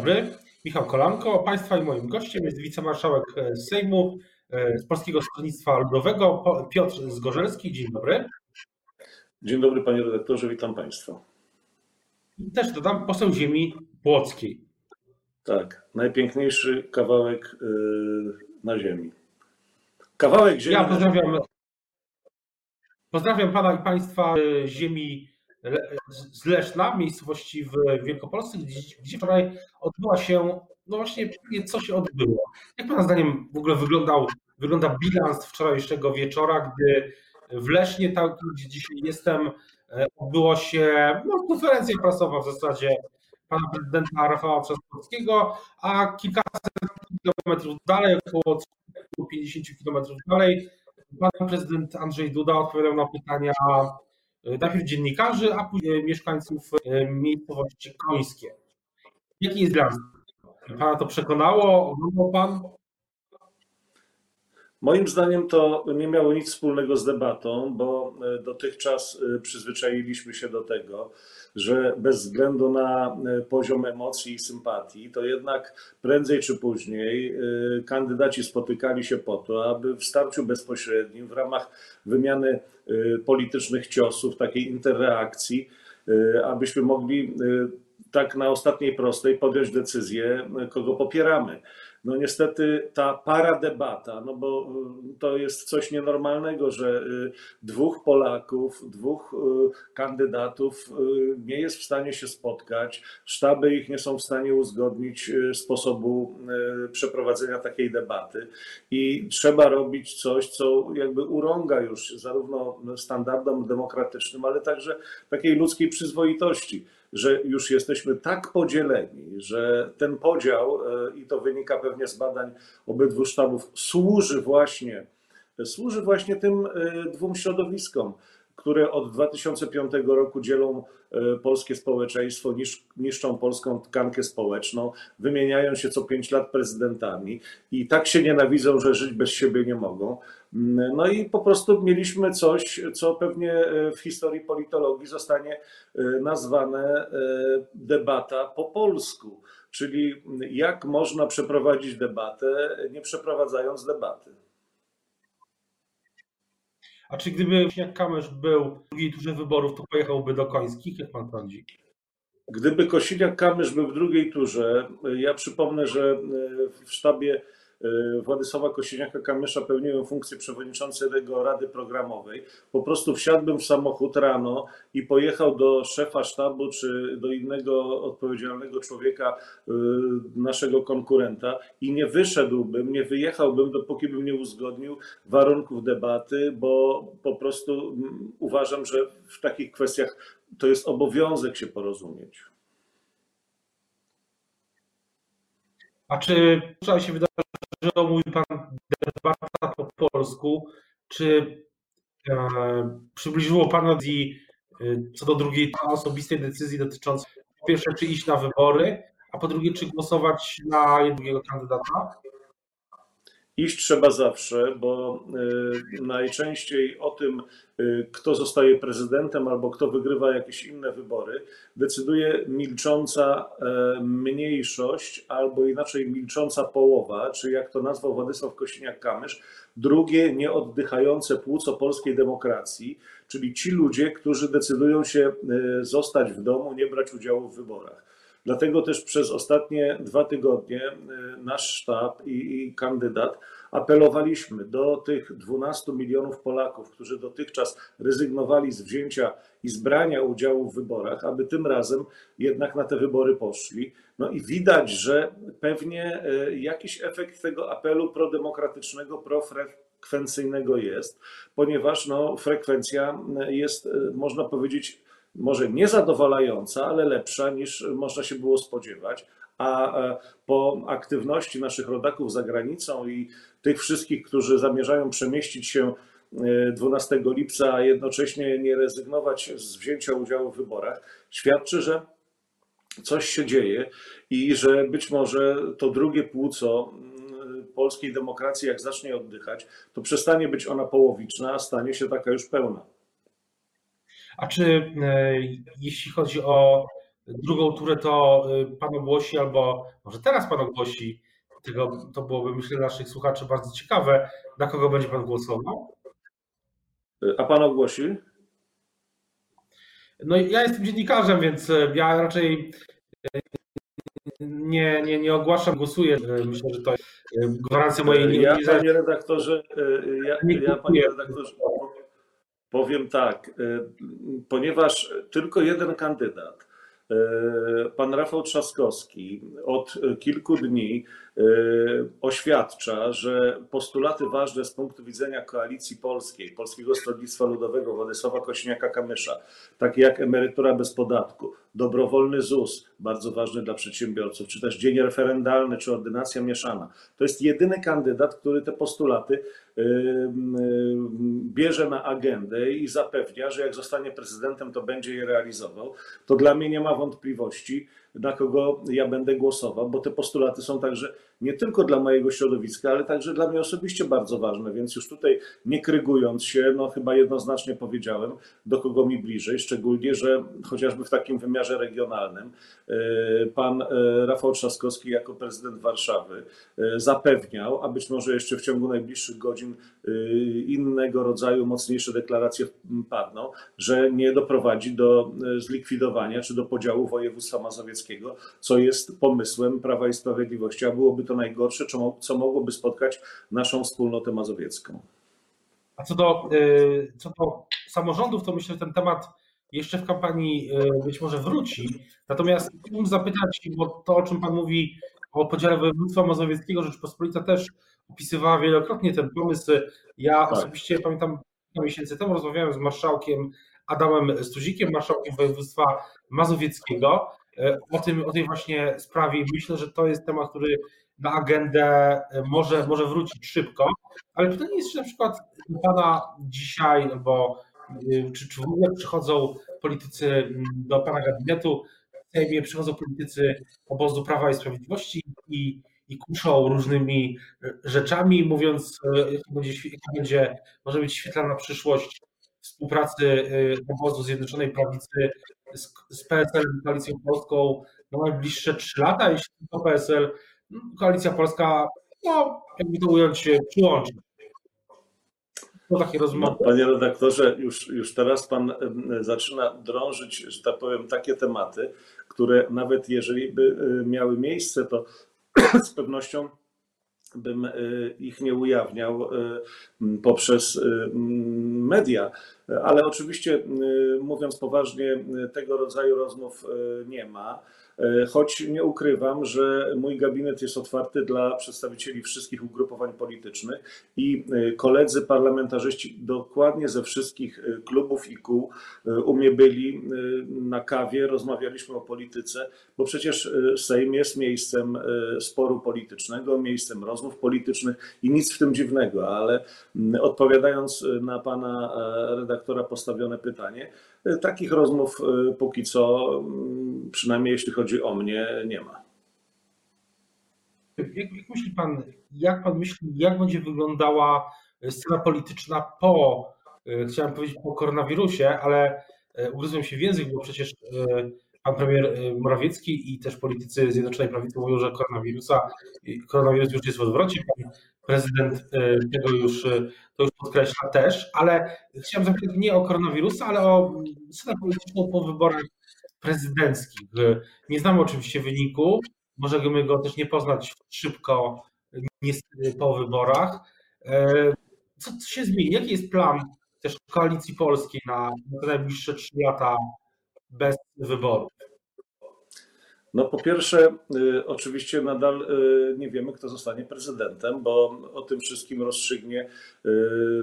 dobry. Michał Kolanko. Państwa i moim gościem jest wicemarszałek Sejmu e, z Polskiego Stronnictwa Ludowego Piotr Zgorzelski. Dzień dobry. Dzień dobry panie redaktorze, witam państwa. I też dodam poseł ziemi płockiej. Tak, najpiękniejszy kawałek e, na ziemi. Kawałek ziemi. Ja pozdrawiam, pozdrawiam pana i państwa ziemi z Leszna, miejscowości w Wielkopolsce, gdzie, wczoraj odbyła się, no właśnie, co się odbyło. Jak Pana zdaniem w ogóle wyglądał, wygląda bilans wczorajszego wieczora, gdy w Lesznie, tam gdzie dzisiaj jestem, e, odbyło się no, konferencja prasowa w zasadzie pana prezydenta Rafała Trzaskowskiego, a kilkaset kilometrów dalej, około 50 kilometrów dalej, pan prezydent Andrzej Duda odpowiadał na pytania najpierw dziennikarzy, a później mieszkańców e, miejscowości końskie. Jaki jest plan? Pana to przekonało? Oglądał pan? Moim zdaniem to nie miało nic wspólnego z debatą, bo e, dotychczas przyzwyczailiśmy się do tego, że bez względu na poziom emocji i sympatii, to jednak prędzej czy później kandydaci spotykali się po to, aby w starciu bezpośrednim w ramach wymiany Y, politycznych ciosów, takiej interreakcji, abyśmy mogli tak na ostatniej prostej podjąć decyzję, kogo popieramy. No niestety ta paradebata, no bo y, to jest coś nienormalnego, że y, dwóch Polaków, dwóch y, kandydatów nie jest w stanie się spotkać, sztaby ich nie są w stanie uzgodnić sposobu przeprowadzenia takiej debaty. I trzeba robić coś, co jakby urąga już zarówno standardom demokratycznym, ale także takiej ludzkiej przyzwoitości że już jesteśmy tak podzieleni, że ten podział, e, i to wynika pewnie z badań obydwu sztabów, służy właśnie, służy właśnie tym e, dwóm środowiskom, które od 2005 roku dzielą e, polskie społeczeństwo, niszczą polską tkankę społeczną, wymieniają się co pięć lat prezydentami i tak się nienawidzą, że żyć bez siebie nie mogą. Mm, no i po prostu mieliśmy coś, co pewnie e, w historii politologii zostanie e, nazwane debata po polsku, czyli jak można przeprowadzić debatę, nie przeprowadzając debaty. A czy gdyby Kosiniak-Kamysz był w drugiej turze wyborów, to pojechałby do Końskich? Jak pan sądzi? Gdyby Kosiniak-Kamysz był w drugiej turze, ja przypomnę, że w sztabie E, Władysława Kosiniaka-Kamysza pełniłem funkcję przewodniczącego Rady Programowej. Po prostu wsiadłbym w samochód rano i pojechał do szefa sztabu czy do innego odpowiedzialnego człowieka e, naszego konkurenta i nie wyszedłbym, nie wyjechałbym, dopóki bym nie uzgodnił warunków debaty, bo po prostu uważam, że w takich kwestiach to jest obowiązek się porozumieć. A czy wczoraj się wydarzy że mówi Pan debata po polsku, czy e, przybliżyło Pana e, co do drugiej osobistej decyzji dotyczącej po pierwsze, czy iść na wybory, a po drugie, czy głosować na jednego kandydata? Iść trzeba zawsze, bo y, najczęściej o tym, y, kto zostaje prezydentem albo kto wygrywa jakieś inne wybory, decyduje milcząca e, mniejszość albo inaczej milcząca połowa, czy jak to nazwał Władysław Kosiniak-Kamysz, drugie nieoddychające płuco polskiej demokracji, czyli ci ludzie, którzy decydują się y, zostać w domu, nie brać udziału w wyborach. Dlatego też przez ostatnie dwa tygodnie y, nasz sztab i, i kandydat apelowaliśmy do tych 12 milionów Polaków, którzy dotychczas rezygnowali z wzięcia i z brania udziału w wyborach, aby tym razem jednak na te wybory poszli. No i widać, że pewnie y, jakiś efekt tego apelu prodemokratycznego, profrekwencyjnego jest, ponieważ no, frekwencja jest, y, można powiedzieć, może niezadowalająca, ale lepsza niż można się było spodziewać. A e, po aktywności naszych rodaków za granicą i tych wszystkich, którzy zamierzają przemieścić się 12 e, lipca, a jednocześnie nie rezygnować z wzięcia udziału w wyborach, świadczy, że coś się dzieje i że być może to drugie płuco mm, polskiej demokracji, jak zacznie oddychać, to przestanie być ona połowiczna, a stanie się taka już pełna. A czy e, jeśli chodzi o drugą turę, to pan ogłosi, albo może teraz pan ogłosi, tego, to byłoby myślę dla naszych słuchaczy bardzo ciekawe, na kogo będzie pan głosował? A pan ogłosi? No ja jestem dziennikarzem, więc ja raczej nie, nie, nie ogłaszam, głosuję. Myślę, że to jest gwarancja mojej Ja, panie redaktorze, ja, ja panie redaktorze, powiem tak, ponieważ tylko jeden kandydat, pan Rafał Trzaskowski, od kilku dni oświadcza, że postulaty ważne z punktu widzenia koalicji polskiej, Polskiego Stronnictwa Ludowego, Władysława Kośniaka-Kamysza, takie jak emerytura bez podatku, dobrowolny ZUS, bardzo ważny dla przedsiębiorców, czy też dzień referendalny, czy ordynacja mieszana. To jest jedyny kandydat, który te postulaty e, bierze na agendę i zapewnia, że jak zostanie prezydentem, to będzie je realizował. To dla mnie nie ma wątpliwości, na kogo ja będę głosował, bo te postulaty są także nie tylko dla mojego środowiska, ale także dla mnie osobiście bardzo ważne, więc już tutaj nie krygując się, no chyba jednoznacznie powiedziałem, do kogo mi bliżej, szczególnie, że chociażby w takim wymiarze regionalnym e, pan e, Rafał Trzaskowski jako prezydent Warszawy e, zapewniał, a być może jeszcze w ciągu najbliższych godzin innego rodzaju mocniejsze deklaracje padną, że nie doprowadzi do zlikwidowania czy do podziału województwa mazowieckiego, co jest pomysłem Prawa i Sprawiedliwości, a byłoby to najgorsze, co mogłoby spotkać naszą wspólnotę mazowiecką. A co do, y, co do samorządów, to myślę, że ten temat jeszcze w kampanii y, być może wróci. Natomiast chciałbym zapytać, bo to, o czym Pan mówi o podziale województwa mazowieckiego, Rzeczpospolita też opisywała wielokrotnie ten pomysł. Ja tak. osobiście pamiętam, kilka miesięcy temu rozmawiałem z marszałkiem Adamem Stuzikiem, marszałkiem województwa mazowieckiego, o, tym, o tej właśnie sprawie. Myślę, że to jest temat, który na agendę e, może, może wrócić szybko, ale pytanie jest, czy na przykład Pana dzisiaj, albo e, czy, czy w ogóle przychodzą politycy do Pana gabinetu, w Sejmie przychodzą politycy obozu Prawa i Sprawiedliwości i, i kuszą różnymi e, rzeczami, mówiąc, jaka będzie, będzie może być świetlana przyszłość współpracy obozu Zjednoczonej Prawicy z, z PSL, Koalicją Polską na najbliższe trzy lata, jeśli to PSL Koalicja Polska, no, jakby to ująć, przyłączy. To takie rozmowy. No, panie redaktorze, już, już teraz pan zaczyna drążyć, że tak powiem, takie tematy, które nawet jeżeli by y, miały miejsce, to z pewnością bym y, ich nie ujawniał y, poprzez media. Ale oczywiście, mówiąc poważnie, tego rodzaju rozmów nie ma. E, choć nie ukrywam, że mój gabinet jest otwarty dla przedstawicieli wszystkich ugrupowań politycznych i e, koledzy parlamentarzyści dokładnie ze wszystkich e, klubów i kół u mnie byli na kawie, rozmawialiśmy o polityce, bo przecież Sejm jest miejscem sporu politycznego, miejscem rozmów politycznych i nic w tym dziwnego, ale odpowiadając na pana redaktora postawione pytanie, takich rozmów póki co, przynajmniej jeśli chodzi o mnie, nie ma. Jak, jak myśli pan, jak pan myśli, jak będzie wyglądała scena polityczna po, e, chciałem powiedzieć po koronawirusie, ale e, ugryzłem się w język, bo przecież e, pan premier Morawiecki i też politycy Zjednoczonej Prawicy mówią, że koronawirusa, koronawirus już jest w odwrocie. Pan prezydent tego już, to już podkreśla też, ale chciałem zapytać nie o koronawirusa, ale o scenę polityczną po wyborach prezydenckich. Nie znamy oczywiście wyniku, możemy go też nie poznać szybko po wyborach. E, co, się zmieni? Jaki jest plan też koalicji polskiej na, najbliższe trzy lata bez wyborów? No po pierwsze, y, oczywiście nadal y, nie wiemy, kto zostanie prezydentem, bo o tym wszystkim rozstrzygnie y,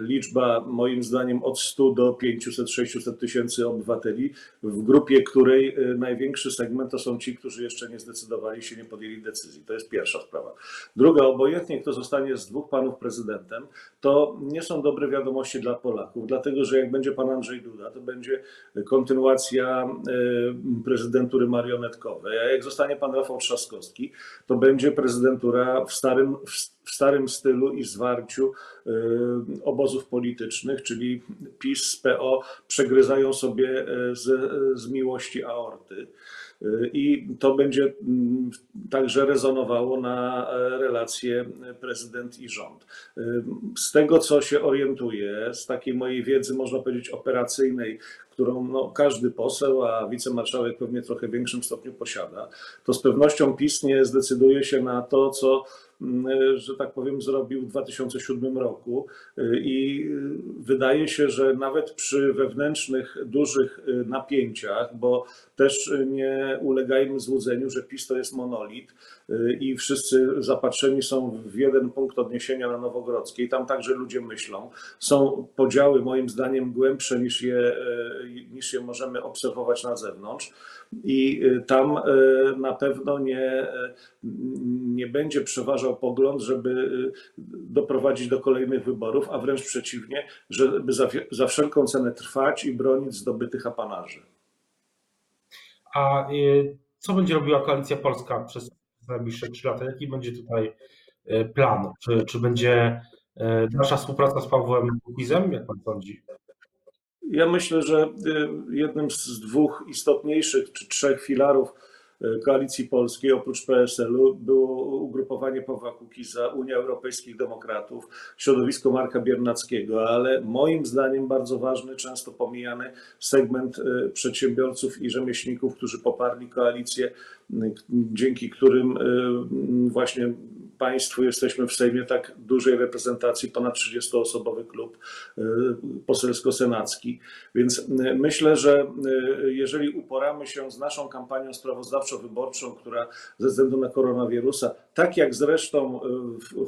liczba, moim zdaniem, od 100 do 500-600 tysięcy obywateli, w grupie której największy segment to są ci, którzy jeszcze nie zdecydowali się, nie podjęli decyzji. To jest pierwsza sprawa. Druga, obojętnie kto zostanie z dwóch panów prezydentem, to nie są dobre wiadomości dla Polaków, dlatego że jak będzie pan Andrzej Duda, to będzie kontynuacja prezydentury marionetkowej jak zostanie pan Rafał Trzaskowski, to będzie prezydentura w starym, starym stylu i zwarciu y, obozów politycznych, czyli PiS z PO przegryzają sobie y, z, z miłości aorty. I to będzie mm, także rezonowało na relacje prezydent i rząd. Z tego, co się orientuję, z takiej mojej wiedzy, można powiedzieć, operacyjnej, którą no, każdy poseł, a wicemarszałek pewnie trochę większym stopniu posiada, to z pewnością PiS nie zdecyduje się na to, co że tak powiem, zrobił w 2007 roku. Y, I wydaje się, że nawet przy wewnętrznych, dużych y, napięciach, bo też nie ulegajmy złudzeniu, że PiS to jest monolit i wszyscy zapatrzeni są w jeden punkt odniesienia na Nowogrodzkiej. Tam także ludzie myślą. Są podziały, moim zdaniem, głębsze niż je, niż je możemy obserwować na zewnątrz. I tam na pewno nie, nie będzie przeważał pogląd, żeby y, doprowadzić do kolejnych wyborów, a wręcz przeciwnie, żeby za, za wszelką cenę trwać i bronić zdobytych apanarzy. A y, co będzie robiła Koalicja Polska przez najbliższe trzy lata? Jaki będzie tutaj y, plan? Czy, czy będzie nasza współpraca z Pawłem Kukizem? Jak pan sądzi? Ja myślę, że jednym z dwóch istotniejszych czy trzech filarów Koalicji Polskiej, oprócz PSL-u, było ugrupowanie Pawła Kukiza, Unia Europejskich Demokratów, środowisko Marka Biernackiego, ale moim zdaniem bardzo ważny, często pomijany segment e, przedsiębiorców i rzemieślników, którzy poparli koalicję, dzięki którym e, właśnie państwu jesteśmy w Sejmie tak dużej reprezentacji, ponad 30-osobowy klub y, poselsko-senacki. Więc y, myślę, że jeżeli uporamy się z naszą kampanią sprawozdawczo-wyborczą, która ze względu na koronawirusa, tak jak zresztą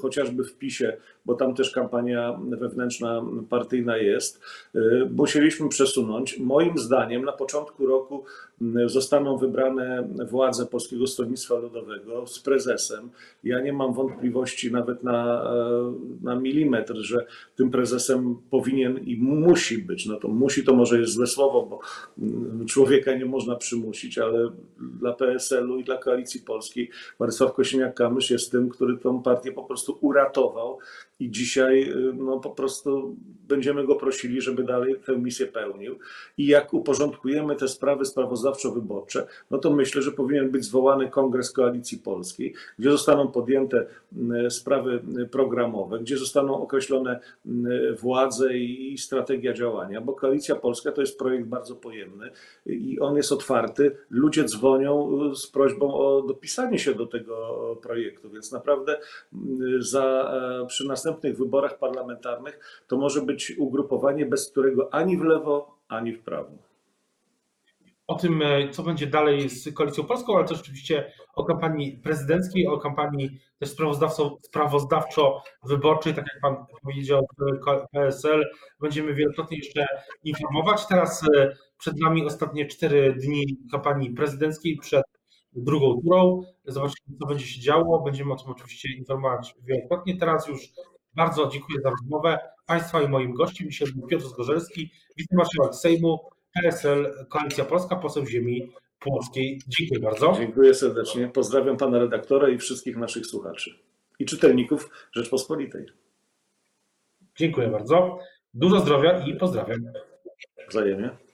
chociażby w PiSie, bo tam też kampania wewnętrzna partyjna jest, musieliśmy przesunąć. Moim zdaniem na początku roku zostaną wybrane władze Polskiego Stronnictwa Ludowego z prezesem. Ja nie mam wątpliwości nawet na, e, na milimetr, że tym prezesem powinien i musi być. No to musi to może jest złe słowo, bo mm, człowieka nie można przymusić, ale dla PSL-u i dla Koalicji Polskiej Władysław Kosiniak-Kamysz jest tym, który tą partię po prostu uratował i dzisiaj y, no, po prostu będziemy go prosili, żeby dalej tę misję pełnił. I jak uporządkujemy te sprawy sprawozdawczo-wyborcze, no to myślę, że powinien być zwołany Kongres Koalicji Polskiej, gdzie zostaną podjęte sprawy programowe, gdzie zostaną określone władze i strategia działania, bo Koalicja Polska to jest projekt bardzo pojemny i on jest otwarty. Ludzie dzwonią z prośbą o dopisanie się do tego projektu, więc naprawdę za, przy następnym następnych wyborach parlamentarnych to może być ugrupowanie, bez którego ani w lewo, ani w prawo. O tym, e, co będzie dalej z Koalicją Polską, ale też oczywiście o kampanii prezydenckiej, o kampanii też sprawozdawczo-wyborczej, tak jak Pan powiedział, PSL, będziemy wielokrotnie jeszcze informować. Teraz e, przed nami ostatnie cztery dni kampanii prezydenckiej przed drugą turą. Zobaczymy, co będzie się działo. Będziemy o tym oczywiście informować wielokrotnie. Teraz już bardzo dziękuję za rozmowę. Państwa i moim gościem dzisiaj był Piotr Zgorzelski, wicemarszałek Sejmu, PSL, Koalicja Polska, poseł ziemi Polskiej. Dziękuję bardzo. Dziękuję serdecznie. Pozdrawiam pana redaktora i wszystkich naszych słuchaczy i czytelników Rzeczpospolitej. Dziękuję bardzo. Dużo zdrowia i pozdrawiam. Wzajemnie.